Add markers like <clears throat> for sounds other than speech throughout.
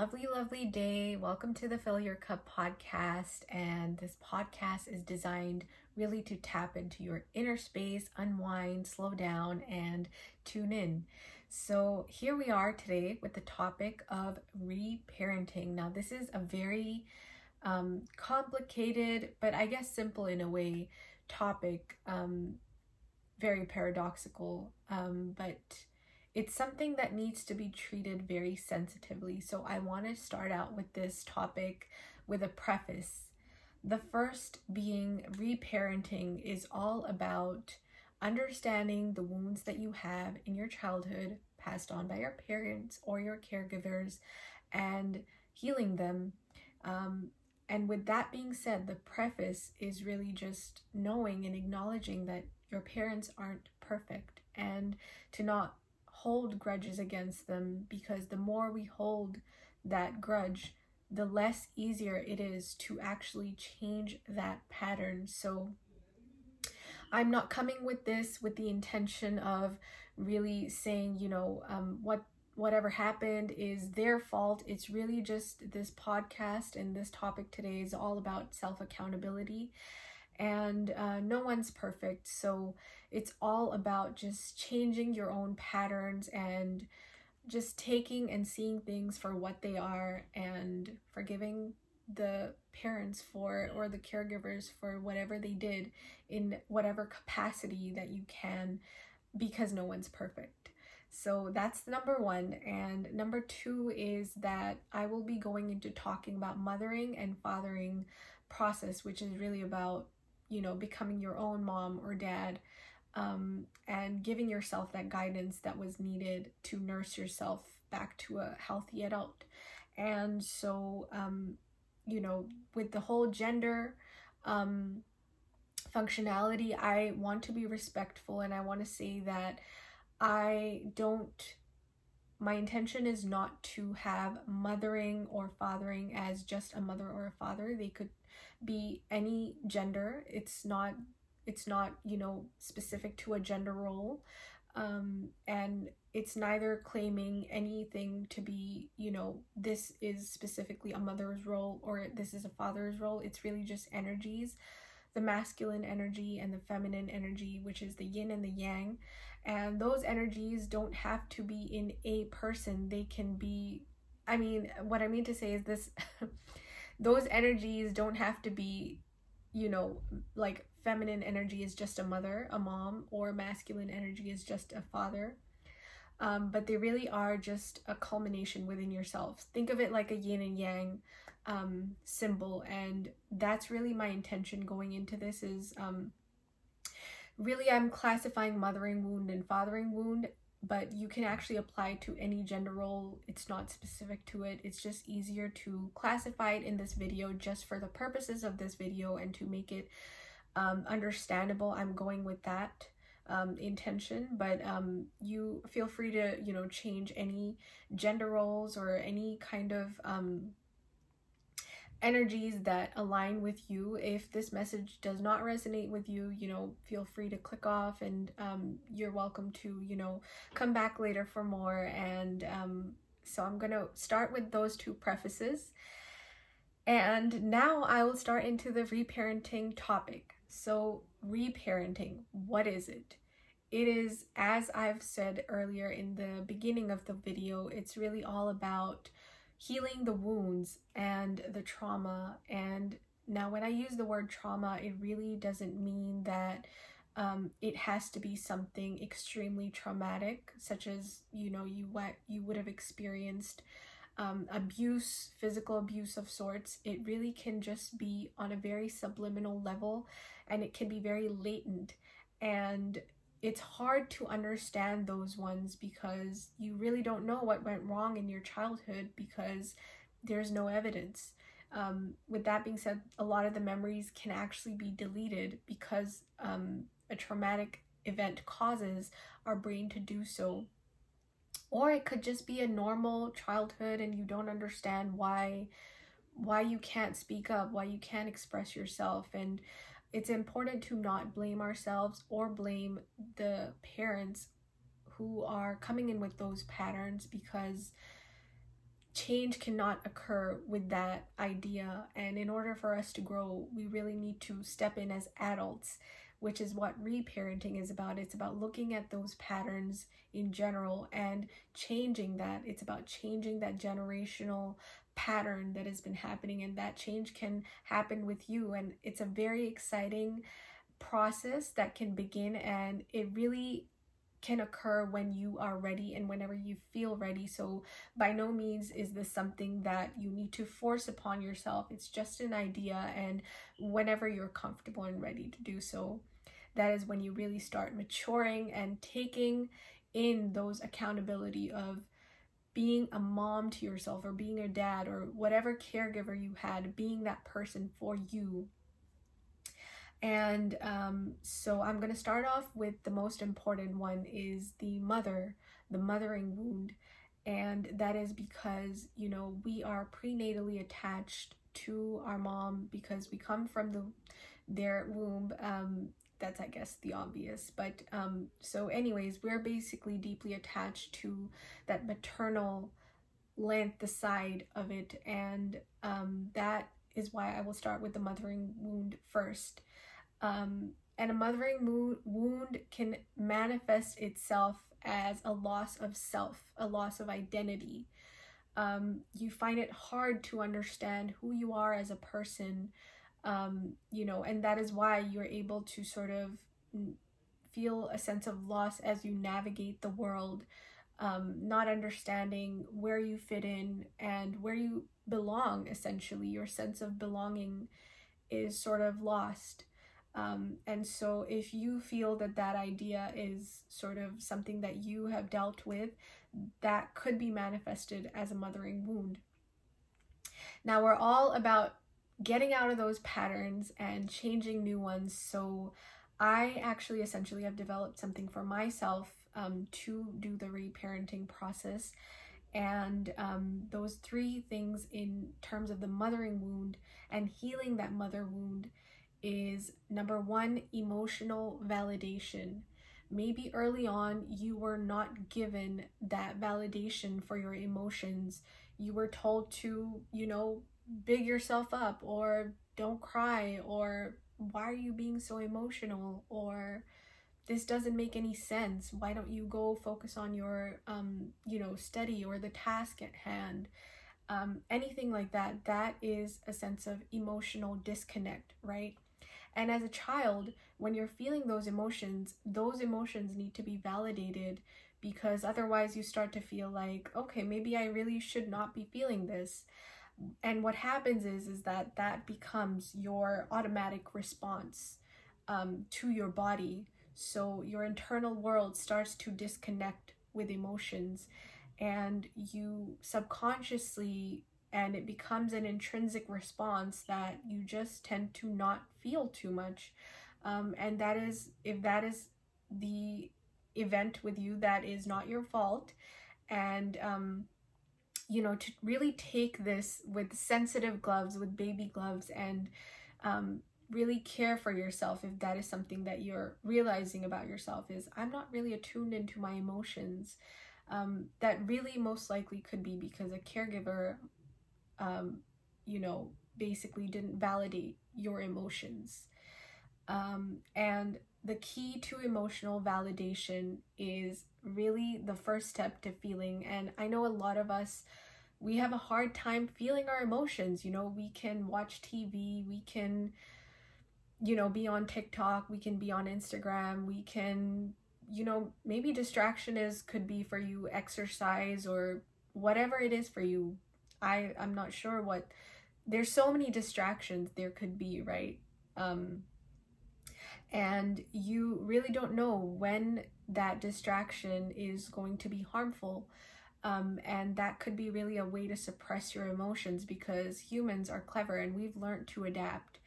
lovely, lovely day. Welcome to the Fill Your Cup podcast. And this podcast is designed really to tap into your inner space, unwind, slow down, and tune in. So, here we are today with the topic of reparenting. Now, this is a very um, complicated, but I guess simple in a way, topic. Um, very paradoxical, um, but it's something that needs to be treated very sensitively. So I want to start out with this topic with a preface. The first being reparenting is all about understanding the wounds that you have in your childhood passed on by your parents or your caregivers and healing them. Um, and with that being said, the preface is really just knowing and acknowledging that your parents aren't perfect and to not hold grudges against them because the more we hold that grudge, the less easier it is to actually change that pattern. So I'm not coming with this with the intention of really saying, you know, um, what whatever happened is their fault. It's really just this podcast and this topic today is all about self accountability and uh, no one's perfect. So it's all about just changing your own patterns and just taking and seeing things for what they are and forgiving the parents for or the caregivers for whatever they did in whatever capacity that you can because no one's perfect. So that's number one. And number two is that I will be going into talking about mothering and fathering process, which is really about you know, becoming your own mom or dad um, and giving yourself that guidance that was needed to nurse yourself back to a healthy adult. And so, um, you know, with the whole gender um, functionality, I want to be respectful and I want to say that I don't my intention is not to have mothering or fathering as just a mother or a father. They could be any gender. It's not it's not, you know, specific to a gender role. Um, and it's neither claiming anything to be, you know, this is specifically a mother's role or this is a father's role. It's really just energies the masculine energy and the feminine energy, which is the yin and the yang. And those energies don't have to be in a person, they can be. I mean, what I mean to say is this <laughs> those energies don't have to be, you know, like feminine energy is just a mother, a mom, or masculine energy is just a father. Um, but they really are just a culmination within yourself. Think of it like a yin and yang um, symbol, and that's really my intention going into this. Is um, really I'm classifying mothering wound and fathering wound but you can actually apply to any gender role. It's not specific to it. It's just easier to classify it in this video just for the purposes of this video and to make it um, understandable. I'm going with that um, intention, but um, you feel free to, you know, change any gender roles or any kind of um, energies that align with you. If this message does not resonate with you, you know, feel free to click off and um, you're welcome to, you know, come back later for more. And um, so I'm going to start with those two prefaces. And now I will start into the reparenting topic. So, reparenting, what is it? It is, as I've said earlier in the beginning of the video, it's really all about healing the wounds and the trauma. And now, when I use the word trauma, it really doesn't mean that um, it has to be something extremely traumatic, such as you know you what you would have experienced um, abuse, physical abuse of sorts. It really can just be on a very subliminal level, and it can be very latent. And it's hard to understand those ones because you really don't know what went wrong in your childhood because there's no evidence. Um, with that being said, a lot of the memories can actually be deleted because um, a traumatic event causes our brain to do so. Or it could just be a normal childhood and you don't understand why why you can't speak up, why you can't express yourself and it's important to not blame ourselves or blame the parents who are coming in with those patterns because change cannot occur with that idea. And in order for us to grow, we really need to step in as adults, which is what reparenting is about. It's about looking at those patterns in general and changing that. It's about changing that generational pattern that has been happening, and that change can happen with you. And it's a very exciting process that can begin, and it really can occur when you are ready and whenever you feel ready. So, by no means is this something that you need to force upon yourself. It's just an idea, and whenever you're comfortable and ready to do so, that is when you really start maturing and taking in those accountability of being a mom to yourself or being a dad or whatever caregiver you had, being that person for you and um, so I'm going to start off with the most important one is the mother, the mothering wound. And that is because, you know, we are prenatally attached to our mom because we come from the their womb. Um, that's I guess the obvious. But um, so anyways, we're basically deeply attached to that maternal side of it, and um, that is why I will start with the mothering wound first. Um, and a mothering wound can manifest itself as a loss of self, a loss of identity. Um, you find it hard to understand who you are as a person, um, you know, and that is why you're able to sort of feel a sense of loss as you navigate the world, um, not understanding where you fit in and where you belong, essentially. Your sense of belonging is sort of lost. Um, and so, if you feel that that idea is sort of something that you have dealt with, that could be manifested as a mothering wound. Now, we're all about getting out of those patterns and changing new ones. So, I actually essentially have developed something for myself um, to do the reparenting process. And um, those three things, in terms of the mothering wound and healing that mother wound, is number one, emotional validation. Maybe early on you were not given that validation for your emotions. You were told to, you know, big yourself up or don't cry or why are you being so emotional or this doesn't make any sense. Why don't you go focus on your um you know study or the task at hand? Um anything like that. That is a sense of emotional disconnect right? And as a child, when you're feeling those emotions, those emotions need to be validated because otherwise you start to feel like, okay, maybe I really should not be feeling this. And what happens is is that that becomes your automatic response um, to your body. So your internal world starts to disconnect with emotions, and you subconsciously and it becomes an intrinsic response that you just tend to not feel too much um, and that is if that is the event with you that is not your fault and um, you know to really take this with sensitive gloves with baby gloves and um, really care for yourself if that is something that you're realizing about yourself is i'm not really attuned into my emotions um, that really most likely could be because a caregiver um, you know, basically didn't validate your emotions. Um, and the key to emotional validation is really the first step to feeling. And I know a lot of us, we have a hard time feeling our emotions. You know, we can watch TV, we can, you know, be on TikTok, we can be on Instagram, we can, you know, maybe distraction is could be for you exercise or whatever it is for you I I'm not sure what there's so many distractions there could be, right? Um and you really don't know when that distraction is going to be harmful. Um, and that could be really a way to suppress your emotions because humans are clever and we've learned to adapt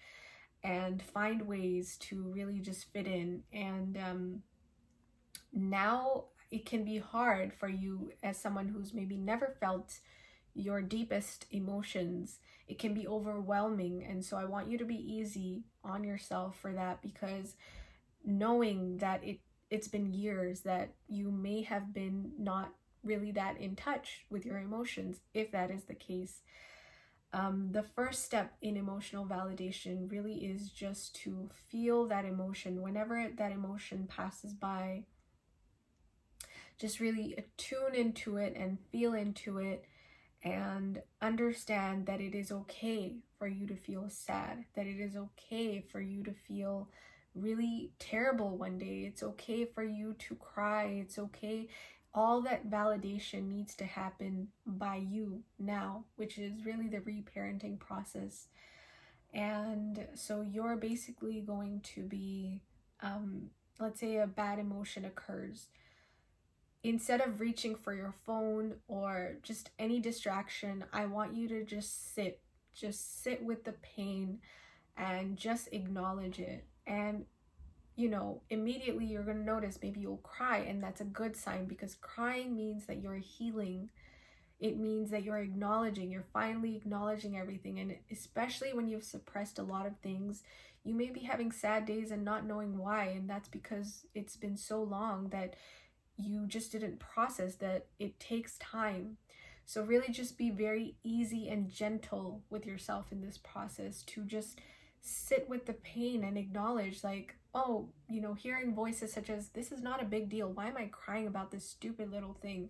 and find ways to really just fit in. And um, now it can be hard for you as someone who's maybe never felt your deepest emotions, it can be overwhelming. And so I want you to be easy on yourself for that because knowing that it it's been years that you may have been not really that in touch with your emotions if that is the case. Um, the first step in emotional validation really is just to feel that emotion whenever that emotion passes by. Just really tune into it and feel into it and understand that it is okay for you to feel sad, that it is okay for you to feel really terrible one day. It's okay for you to cry. It's okay. All that validation needs to happen by you now, which is really the reparenting process. And so you're basically going to be, um, let's say a bad emotion occurs. Instead of reaching for your phone or just any distraction, I want you to just sit, just sit with the pain and just acknowledge it and you know, immediately you're going to notice maybe you'll cry, and that's a good sign because crying means that you're healing. It means that you're acknowledging, you're finally acknowledging everything. And especially when you've suppressed a lot of things, you may be having sad days and not knowing why. And that's because it's been so long that you just didn't process that it takes time. So, really, just be very easy and gentle with yourself in this process to just sit with the pain and acknowledge, like, oh, you know, hearing voices such as, this is not a big deal. Why am I crying about this stupid little thing?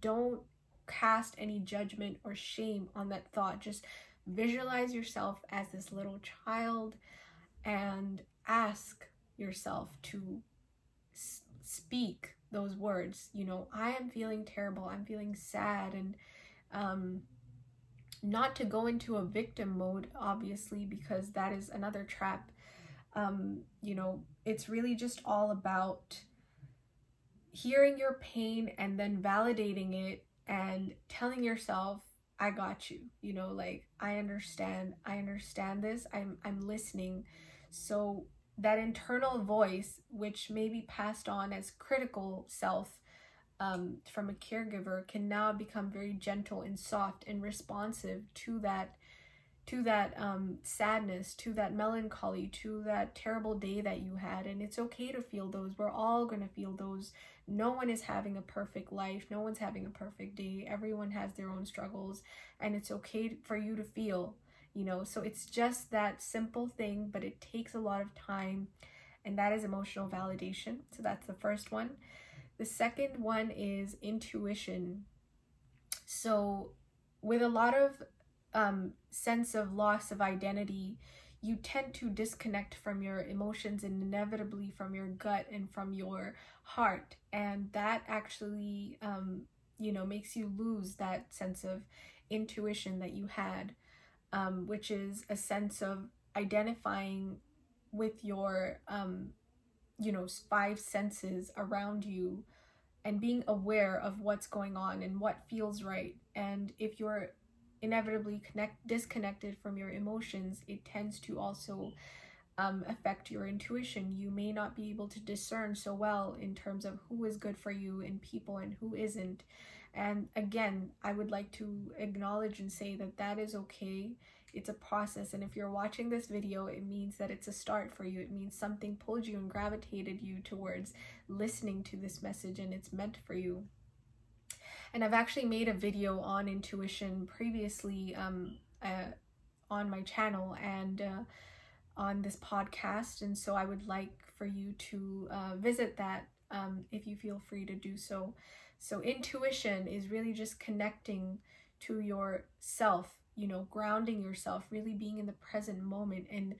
Don't cast any judgment or shame on that thought. Just visualize yourself as this little child and ask yourself to s- speak those words. You know, I am feeling terrible. I'm feeling sad. And, um, not to go into a victim mode, obviously, because that is another trap. Um, you know, it's really just all about hearing your pain and then validating it and telling yourself, I got you. You know, like I understand. I understand this. I'm I'm listening. So that internal voice which may be passed on as critical self um, from a caregiver can now become very gentle and soft and responsive to that to that um, sadness to that melancholy to that terrible day that you had. And it's okay to feel those. We're all going to feel those. No one is having a perfect life. No one's having a perfect day. Everyone has their own struggles. And it's okay for you to feel you know. So it's just that simple thing but it takes a lot of time. And that is emotional validation. So that's the first one the second one is intuition. So, with a lot of um, sense of loss of identity, you tend to disconnect from your emotions and inevitably from your gut and from your heart. And that actually, um, you know, makes you lose that sense of intuition that you had, um, which is a sense of identifying with your um, you know five senses around you and being aware of what's going on and what feels right. And if you're inevitably connect disconnected from your emotions it tends to also um, affect your intuition. You may not be able to discern so well in terms of who is good for you and people and who isn't. And again i would like to acknowledge and say that that is okay it's a process and if you're watching this video it means that it's a start for you. It means something pulled you and gravitated you towards listening to this message and it's meant for you. And i've actually made a video on intuition previously um, uh, on my channel and uh, on this podcast and so i would like for you to uh, visit that um, if you feel free to do so. So intuition is really just connecting to yourself you know, grounding yourself, really being in the present moment and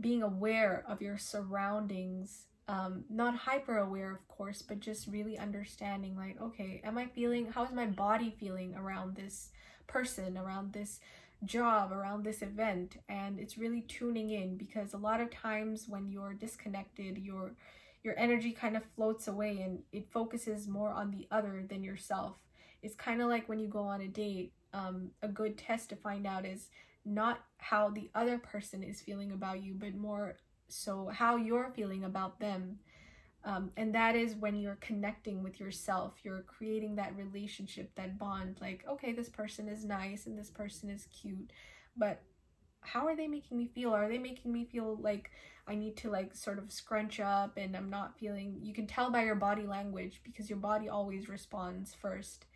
being aware of your surroundings. Um, not hyper aware, of course, but just really understanding, like, okay, am I feeling, how is my body feeling around this person, around this job, around this event? And it's really tuning in because a lot of times when you're disconnected, your your energy kind of floats away and it focuses more on the other than yourself. It's kind of like when you go on a date um, a good test to find out is not how the other person is feeling about you, but more so how you're feeling about them. Um, and that is when you're connecting with yourself, you're creating that relationship, that bond. Like, okay, this person is nice and this person is cute, but how are they making me feel? Are they making me feel like I need to like sort of scrunch up and I'm not feeling you can tell by your body language because your body always responds first.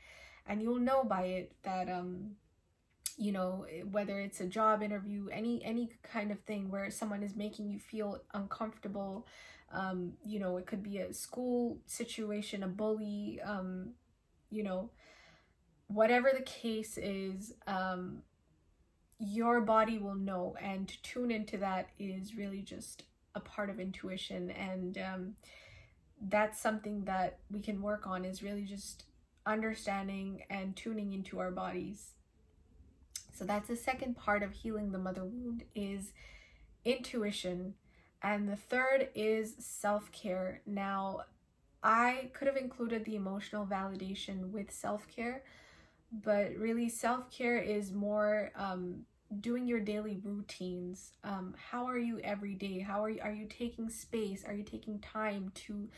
And you'll know by it that um you know whether it's a job interview any any kind of thing where someone is making you feel uncomfortable um you know it could be a school situation a bully um you know whatever the case is um your body will know and to tune into that is really just a part of intuition and um, that's something that we can work on is really just understanding and tuning into our bodies. So that's the second part of healing the mother wound is intuition. And the third is self-care. Now i could have included the emotional validation with self-care but really self-care is more um, doing your daily routines. Um, how are you every day? How are you are you taking space? Are you taking time to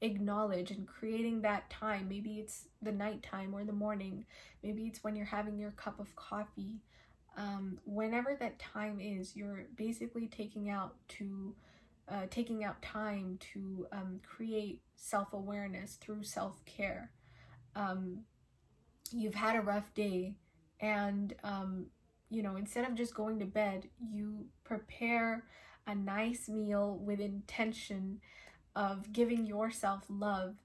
acknowledge and creating that time. Maybe it's the nighttime or the morning. Maybe it's when you're having your cup of coffee. Um, whenever that time is you're basically taking out to uh, taking out time to um, create self-awareness through self-care. Um, you've had a rough day and um, you know instead of just going to bed you prepare a nice meal with intention of giving yourself love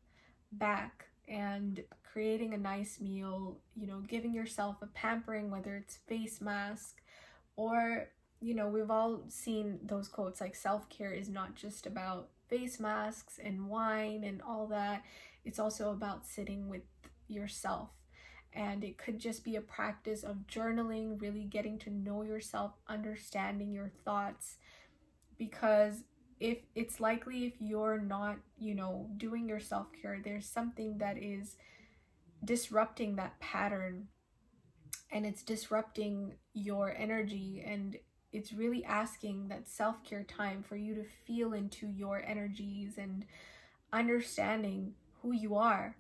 back and creating a nice meal you know giving yourself a pampering whether it's face mask or you know we've all seen those quotes like self-care is not just about face masks and wine and all that it's also about sitting with yourself and it could just be a practice of journaling, really getting to know yourself, understanding your thoughts. Because if it's likely if you're not, you know, doing your self care, there's something that is disrupting that pattern. And it's disrupting your energy and it's really asking that self care time for you to feel into your energies and understanding who you are.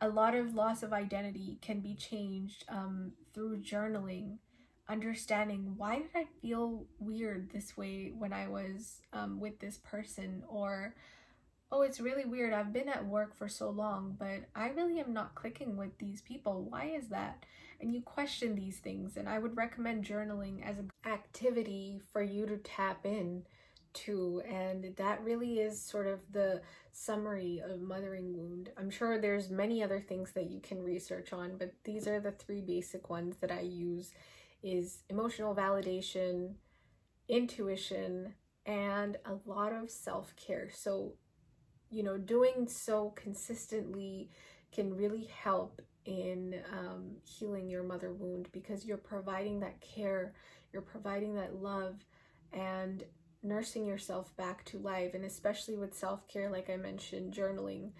A lot of loss of identity can be changed um, through journaling understanding why did i feel weird this way when i was um, with this person? Or oh it's really weird. I've been at work for so long but i really am not clicking with these people. Why is that? And you question these things and i would recommend journaling as an activity for you to tap in to and that really is sort of the summary of mothering wound. I'm sure there's many other things that you can research on but these are the three basic ones that i use is emotional validation intuition and a lot of self-care. So you know doing so consistently can really help in um, healing your mother wound because you're providing that care you're providing that love and nursing yourself back to life. And especially with self-care like i mentioned journaling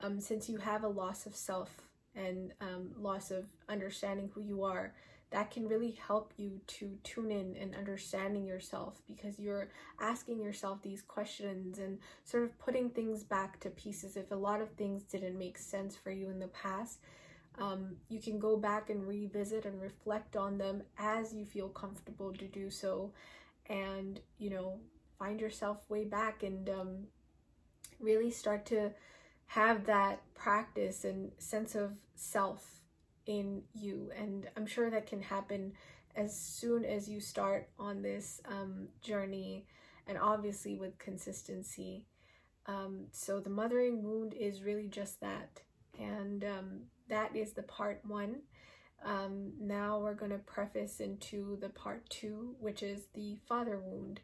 um, since you have a loss of self and um, loss of understanding who you are that can really help you to tune in and understanding yourself because you're asking yourself these questions and sort of putting things back to pieces. If a lot of things didn't make sense for you in the past um, you can go back and revisit and reflect on them as you feel comfortable to do so. And you know find yourself way back and um, really start to have that practice and sense of self in you and i'm sure that can happen as soon as you start on this um, journey and obviously with consistency um, so the mothering wound is really just that and um, that is the part one um, now we're going to preface into the part two, which is the father wound.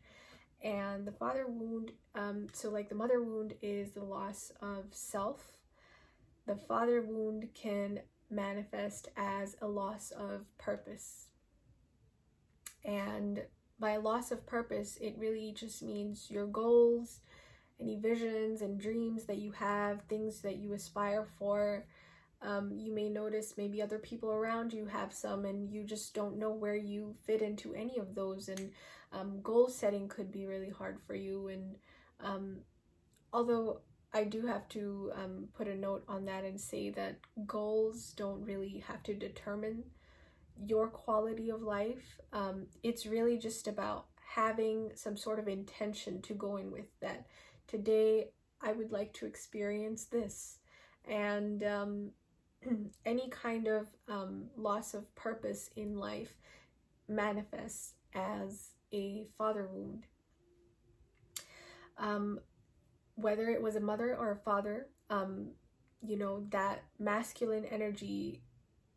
And the father wound, um, so like the mother wound is the loss of self. The father wound can manifest as a loss of purpose. And by loss of purpose, it really just means your goals, any visions and dreams that you have, things that you aspire for, um, you may notice maybe other people around you have some and you just don't know where you fit into any of those. And um, goal setting could be really hard for you. And um, although i do have to um, put a note on that and say that goals don't really have to determine your quality of life. Um, it's really just about having some sort of intention to go in with that. Today, I would like to experience this. And um, <clears throat> any kind of um, loss of purpose in life manifests as a father wound. Um, whether it was a mother or a father, um, you know, that masculine energy,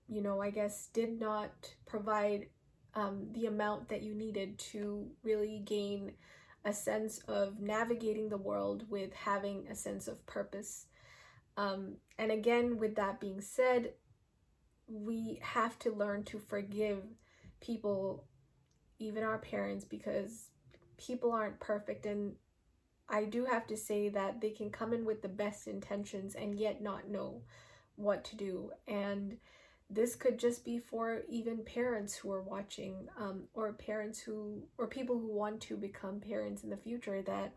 you know, I guess did not provide um, the amount that you needed to really gain a sense of navigating the world with having a sense of purpose. Um, and again, with that being said, we have to learn to forgive people, even our parents, because people aren't perfect and I do have to say that they can come in with the best intentions and yet not know what to do. And this could just be for even parents who are watching, um, or parents who, or people who want to become parents in the future, that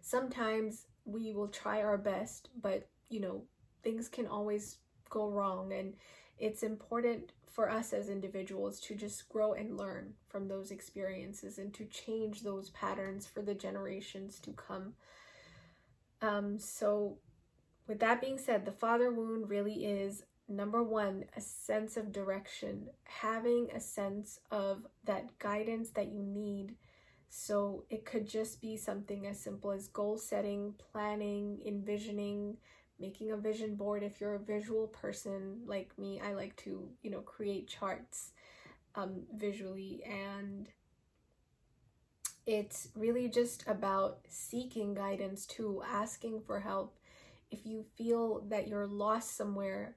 sometimes we will try our best, but you know, things can always go wrong. And it's important for us as individuals to just grow and learn from those experiences and to change those patterns for the generations to come. Um, so, with that being said, the father wound really is number one, a sense of direction, having a sense of that guidance that you need. So, it could just be something as simple as goal setting, planning, envisioning, making a vision board. If you're a visual person like me i like to you know create charts um, visually and it's really just about seeking guidance too asking for help. If you feel that you're lost somewhere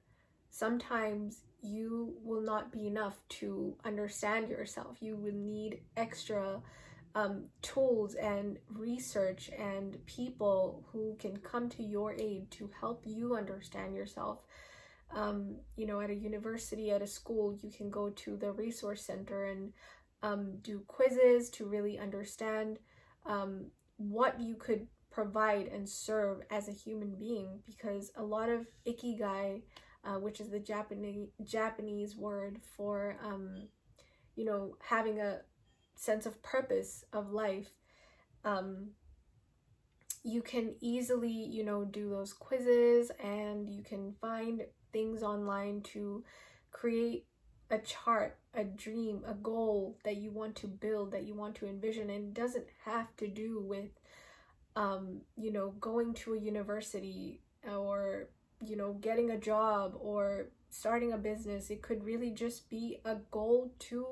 sometimes you will not be enough to understand yourself. You will need extra um, tools and research and people who can come to your aid to help you understand yourself. Um, you know, at a university, at a school, you can go to the resource center and um, do quizzes to really understand um, what you could provide and serve as a human being because a lot of ikigai, uh, which is the Japanese Japanese word for um, you know having a sense of purpose of life um, you can easily you know do those quizzes and you can find things online to create a chart a dream a goal that you want to build that you want to envision. And it doesn't have to do with um, you know going to a university or you know getting a job or starting a business. It could really just be a goal to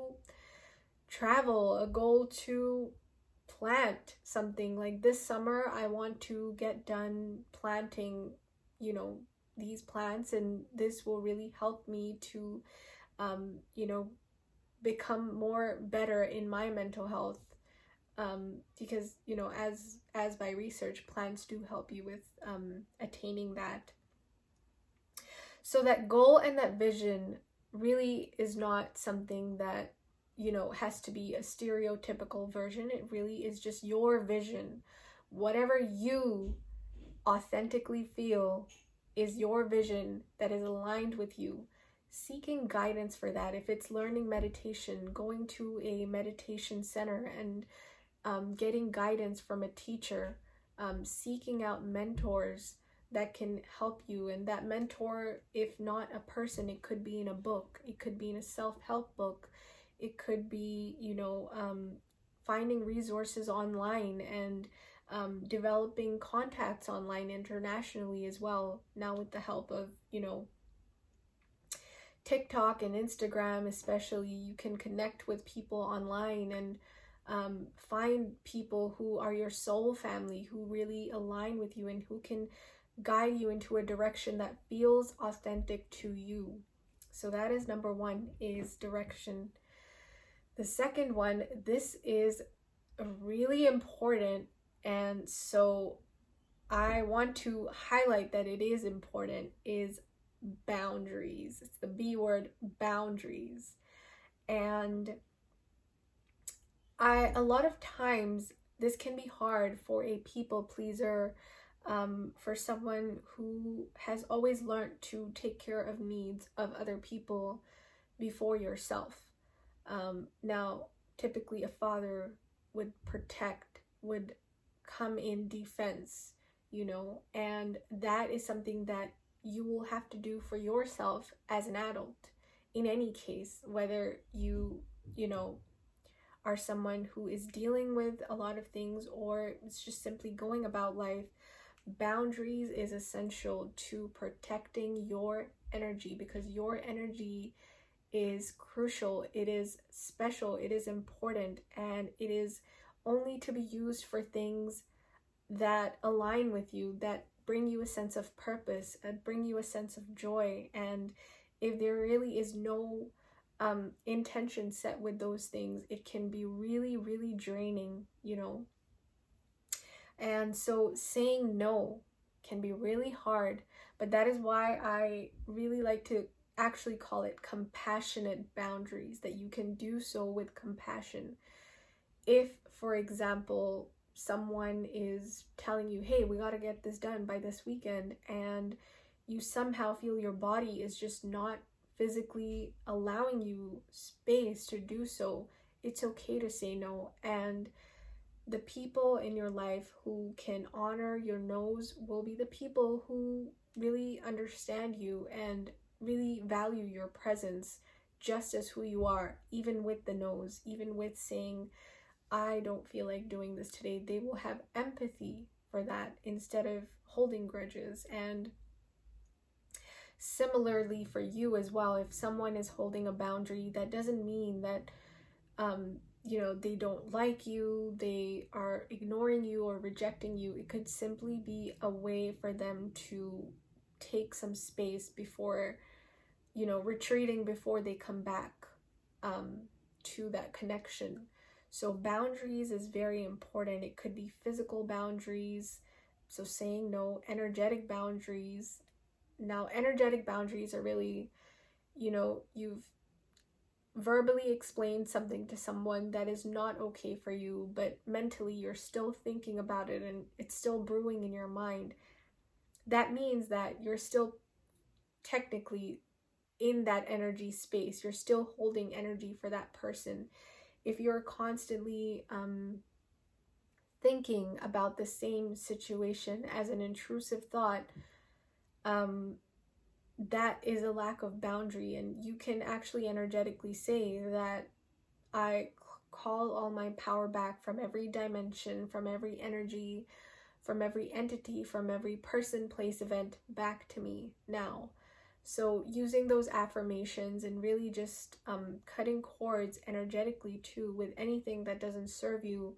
travel, a goal to plant something. Like this summer, I want to get done planting, you know, these plants, and this will really help me to, um, you know, become more better in my mental health. Um, because you know, as as by research, plants do help you with um, attaining that. So that goal and that vision really is not something that you know, has to be a stereotypical version. It really is just your vision. Whatever you authentically feel is your vision that is aligned with you. Seeking guidance for that. If it's learning meditation, going to a meditation center and um, getting guidance from a teacher, um, seeking out mentors that can help you. And that mentor, if not a person, it could be in a book, it could be in a self help book, it could be, you know, um, finding resources online and um, developing contacts online internationally as well. Now, with the help of, you know, TikTok and Instagram, especially, you can connect with people online and um, find people who are your soul family, who really align with you and who can guide you into a direction that feels authentic to you. So that is number one is direction the second one, this is really important. And so I want to highlight that it is important is boundaries. It's the B word boundaries. And I a lot of times this can be hard for a people pleaser um, for someone who has always learned to take care of needs of other people before yourself. Um, now, typically, a father would protect, would come in defense, you know, and that is something that you will have to do for yourself as an adult in any case, whether you, you know, are someone who is dealing with a lot of things or it's just simply going about life. Boundaries is essential to protecting your energy because your energy is crucial, it is special, it is important, and it is only to be used for things that align with you, that bring you a sense of purpose, that bring you a sense of joy. And if there really is no um, intention set with those things, it can be really, really draining, you know. And so saying no can be really hard, but that is why I really like to actually call it compassionate boundaries, that you can do so with compassion. If, for example, someone is telling you, hey, we got to get this done by this weekend, and you somehow feel your body is just not physically allowing you space to do so, it's okay to say no. And the people in your life who can honor your no's will be the people who really understand you and really value your presence just as who you are, even with the no's, even with saying, I don't feel like doing this today. They will have empathy for that instead of holding grudges. And similarly for you as well, if someone is holding a boundary, that doesn't mean that, um, you know, they don't like you, they are ignoring you or rejecting you. It could simply be a way for them to take some space before you know, retreating before they come back um, to that connection. So, boundaries is very important. It could be physical boundaries, so saying no, energetic boundaries. Now, energetic boundaries are really, you know, you've verbally explained something to someone that is not okay for you, but mentally you're still thinking about it and it's still brewing in your mind. That means that you're still technically in that energy space. You're still holding energy for that person. If you're constantly um, thinking about the same situation as an intrusive thought, um, that is a lack of boundary. And you can actually energetically say that I call all my power back from every dimension, from every energy, from every entity, from every person, place, event back to me now. So, using those affirmations and really just um, cutting cords energetically too with anything that doesn't serve you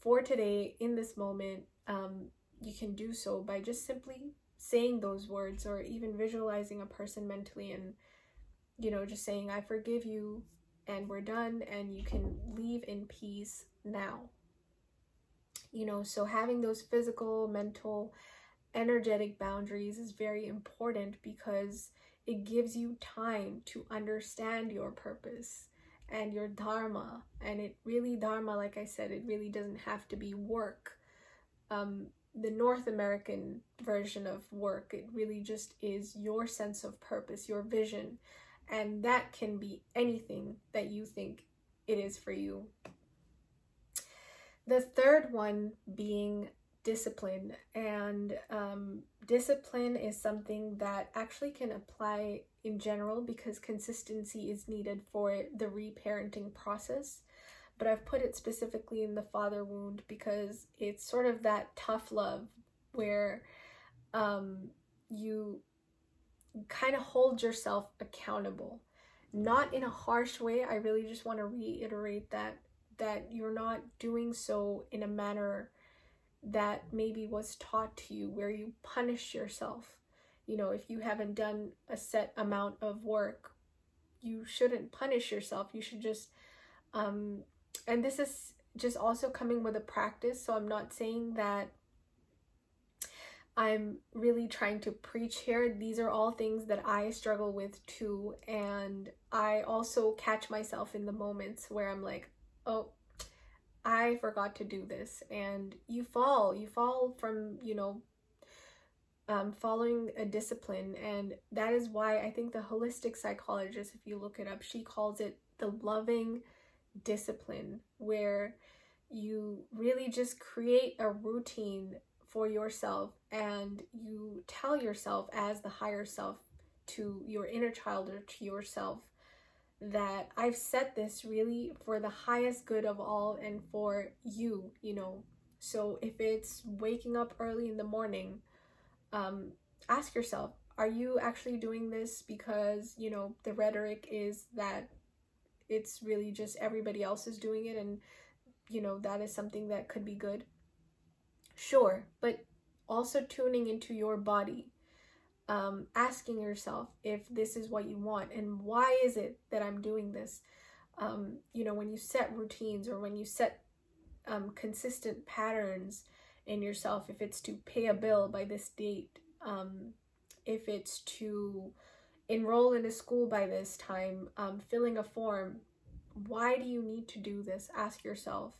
for today in this moment, um, you can do so by just simply saying those words or even visualizing a person mentally and, you know, just saying, I forgive you and we're done and you can leave in peace now. You know, so having those physical, mental, energetic boundaries is very important because it gives you time to understand your purpose and your dharma. And it really dharma like i said it really doesn't have to be work. Um, the north american version of work it really just is your sense of purpose your vision. And that can be anything that you think it is for you the third one being discipline and um, discipline is something that actually can apply in general because consistency is needed for the reparenting process but i've put it specifically in the father wound because it's sort of that tough love where um, you kind of hold yourself accountable. Not in a harsh way i really just want to reiterate that that you're not doing so in a manner that maybe was taught to you where you punish yourself. You know, if you haven't done a set amount of work, you shouldn't punish yourself. You should just, um, and this is just also coming with a practice. So I'm not saying that I'm really trying to preach here. These are all things that I struggle with too. And I also catch myself in the moments where I'm like, oh, I forgot to do this. And you fall, you fall from, you know, um, following a discipline. And that is why I think the holistic psychologist, if you look it up, she calls it the loving discipline, where you really just create a routine for yourself and you tell yourself as the higher self to your inner child or to yourself that I've set this really for the highest good of all and for you, you know. So if it's waking up early in the morning, um, ask yourself, are you actually doing this because, you know, the rhetoric is that it's really just everybody else is doing it and, you know, that is something that could be good? Sure, but also tuning into your body um, asking yourself if this is what you want and why is it that I'm doing this. Um, you know, when you set routines or when you set um, consistent patterns in yourself, if it's to pay a bill by this date, um, if it's to enroll in a school by this time, um, filling a form, why do you need to do this? Ask yourself.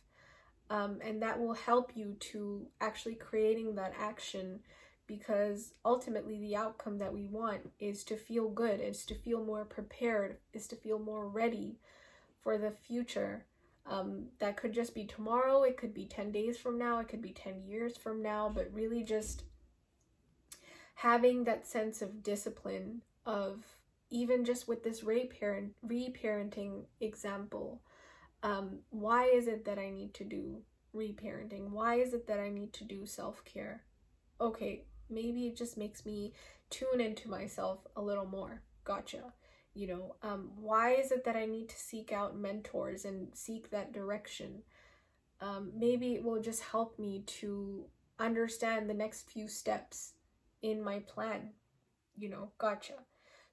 Um, and that will help you to actually creating that action because ultimately the outcome that we want is to feel good, is to feel more prepared, is to feel more ready for the future. Um, that could just be tomorrow, it could be 10 days from now, it could be 10 years from now, but really just having that sense of discipline of even just with this reparent reparenting example um, why is it that i need to do reparenting why is it that i need to do self-care okay maybe it just makes me tune into myself a little more. Gotcha. You know, um, why is it that I need to seek out mentors and seek that direction? Um, maybe it will just help me to understand the next few steps in my plan. You know, gotcha.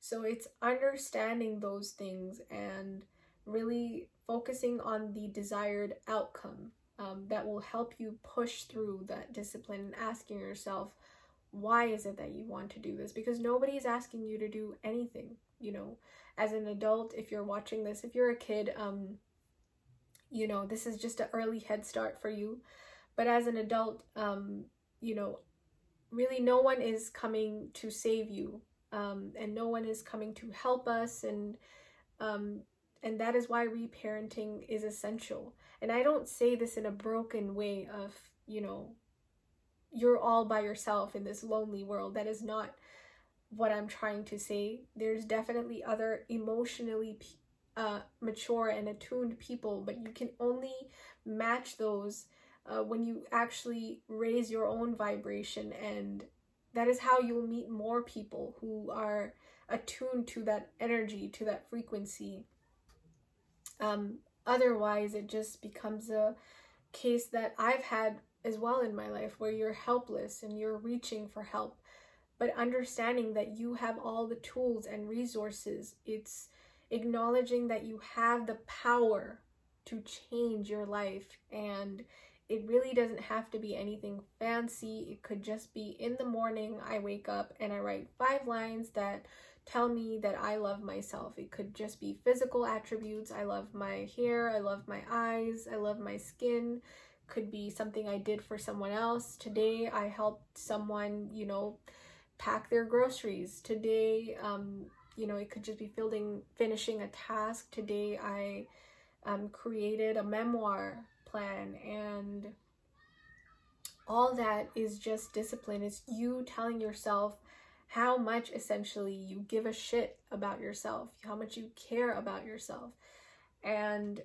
So it's understanding those things and really focusing on the desired outcome um, that will help you push through that discipline and asking yourself, why is it that you want to do this? Because nobody is asking you to do anything you know. As an adult if you're watching this if you're a kid um you know this is just an early head start for you. But as an adult um you know really no one is coming to save you um and no one is coming to help us and um and that is why reparenting is essential. And i don't say this in a broken way of you know you're all by yourself in this lonely world. That is not what I'm trying to say. There's definitely other emotionally uh, mature and attuned people, but you can only match those uh, when you actually raise your own vibration. And that is how you'll meet more people who are attuned to that energy, to that frequency. Um, otherwise, it just becomes a case that I've had as well in my life where you're helpless and you're reaching for help. But understanding that you have all the tools and resources it's acknowledging that you have the power to change your life. And it really doesn't have to be anything fancy. It could just be in the morning i wake up and i write five lines that tell me that i love myself. It could just be physical attributes. I love my hair. I love my eyes. I love my skin could be something I did for someone else. Today I helped someone, you know, pack their groceries. Today, um, you know, it could just be filling, finishing a task. Today I um, created a memoir plan and all that is just discipline. It's you telling yourself how much essentially you give a shit about yourself, how much you care about yourself. And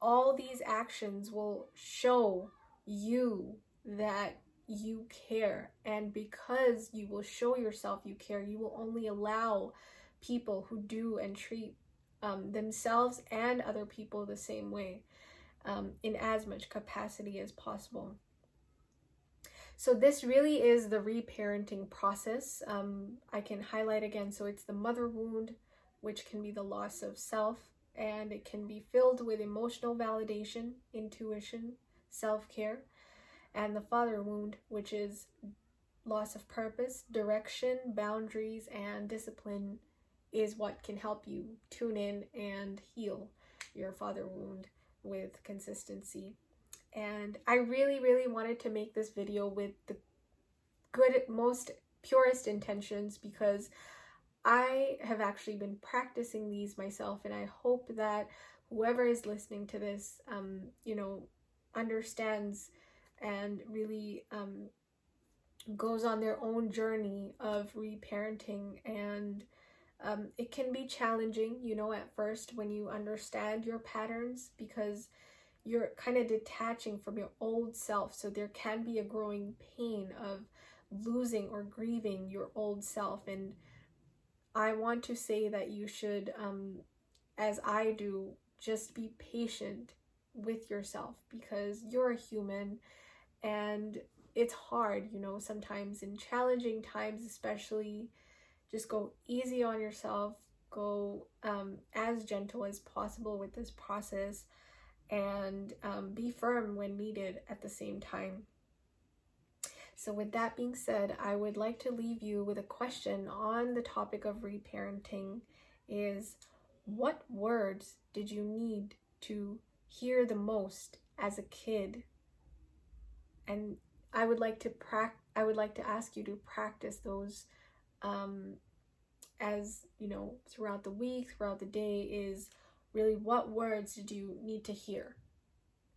all these actions will show you that you care. And because you will show yourself you care, you will only allow people who do and treat um, themselves and other people the same way um, in as much capacity as possible. So, this really is the reparenting process. Um, I can highlight again. So, it's the mother wound, which can be the loss of self, and it can be filled with emotional validation, intuition, self care, and the father wound, which is loss of purpose, direction, boundaries, and discipline, is what can help you tune in and heal your father wound with consistency. And I really, really wanted to make this video with the good, most purest intentions because I have actually been practicing these myself, and I hope that whoever is listening to this, um, you know, understands and really um, goes on their own journey of reparenting. And um, it can be challenging you know at first when you understand your patterns because you're kind of detaching from your old self. So there can be a growing pain of losing or grieving your old self. And i want to say that you should um, as i do just be patient with yourself because you're a human and it's hard, you know, sometimes in challenging times, especially. Just go easy on yourself, go um, as gentle as possible with this process, and um, be firm when needed at the same time. So, with that being said, I would like to leave you with a question on the topic of reparenting is what words did you need to hear the most as a kid? And I would like to prac I would like to ask you to practice those um, as you know throughout the week, throughout the day is really what words did you need to hear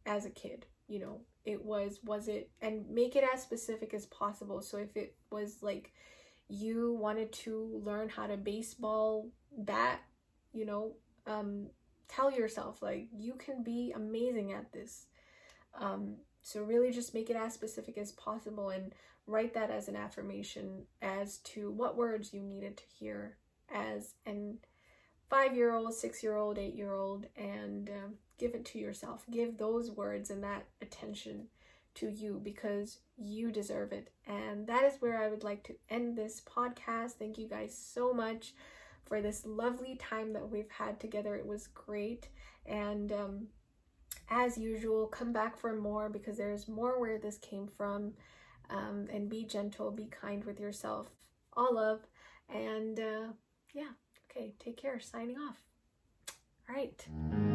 as a kid? You know, it was was it and make it as specific as possible. So if it was like you wanted to learn how to baseball bat, you know, um, tell yourself like you can be amazing at this. Um, so really just make it as specific as possible and write that as an affirmation as to what words you needed to hear as an five year old, six year old, eight year old, and um, give it to yourself. Give those words and that attention to you because you deserve it. And that is where I would like to end this podcast. Thank you guys so much for this lovely time that we've had together. It was great. And um, as usual, come back for more because there's more where this came from. Um, and be gentle, be kind with yourself. All love. And uh, yeah, okay, take care. Signing off. All right.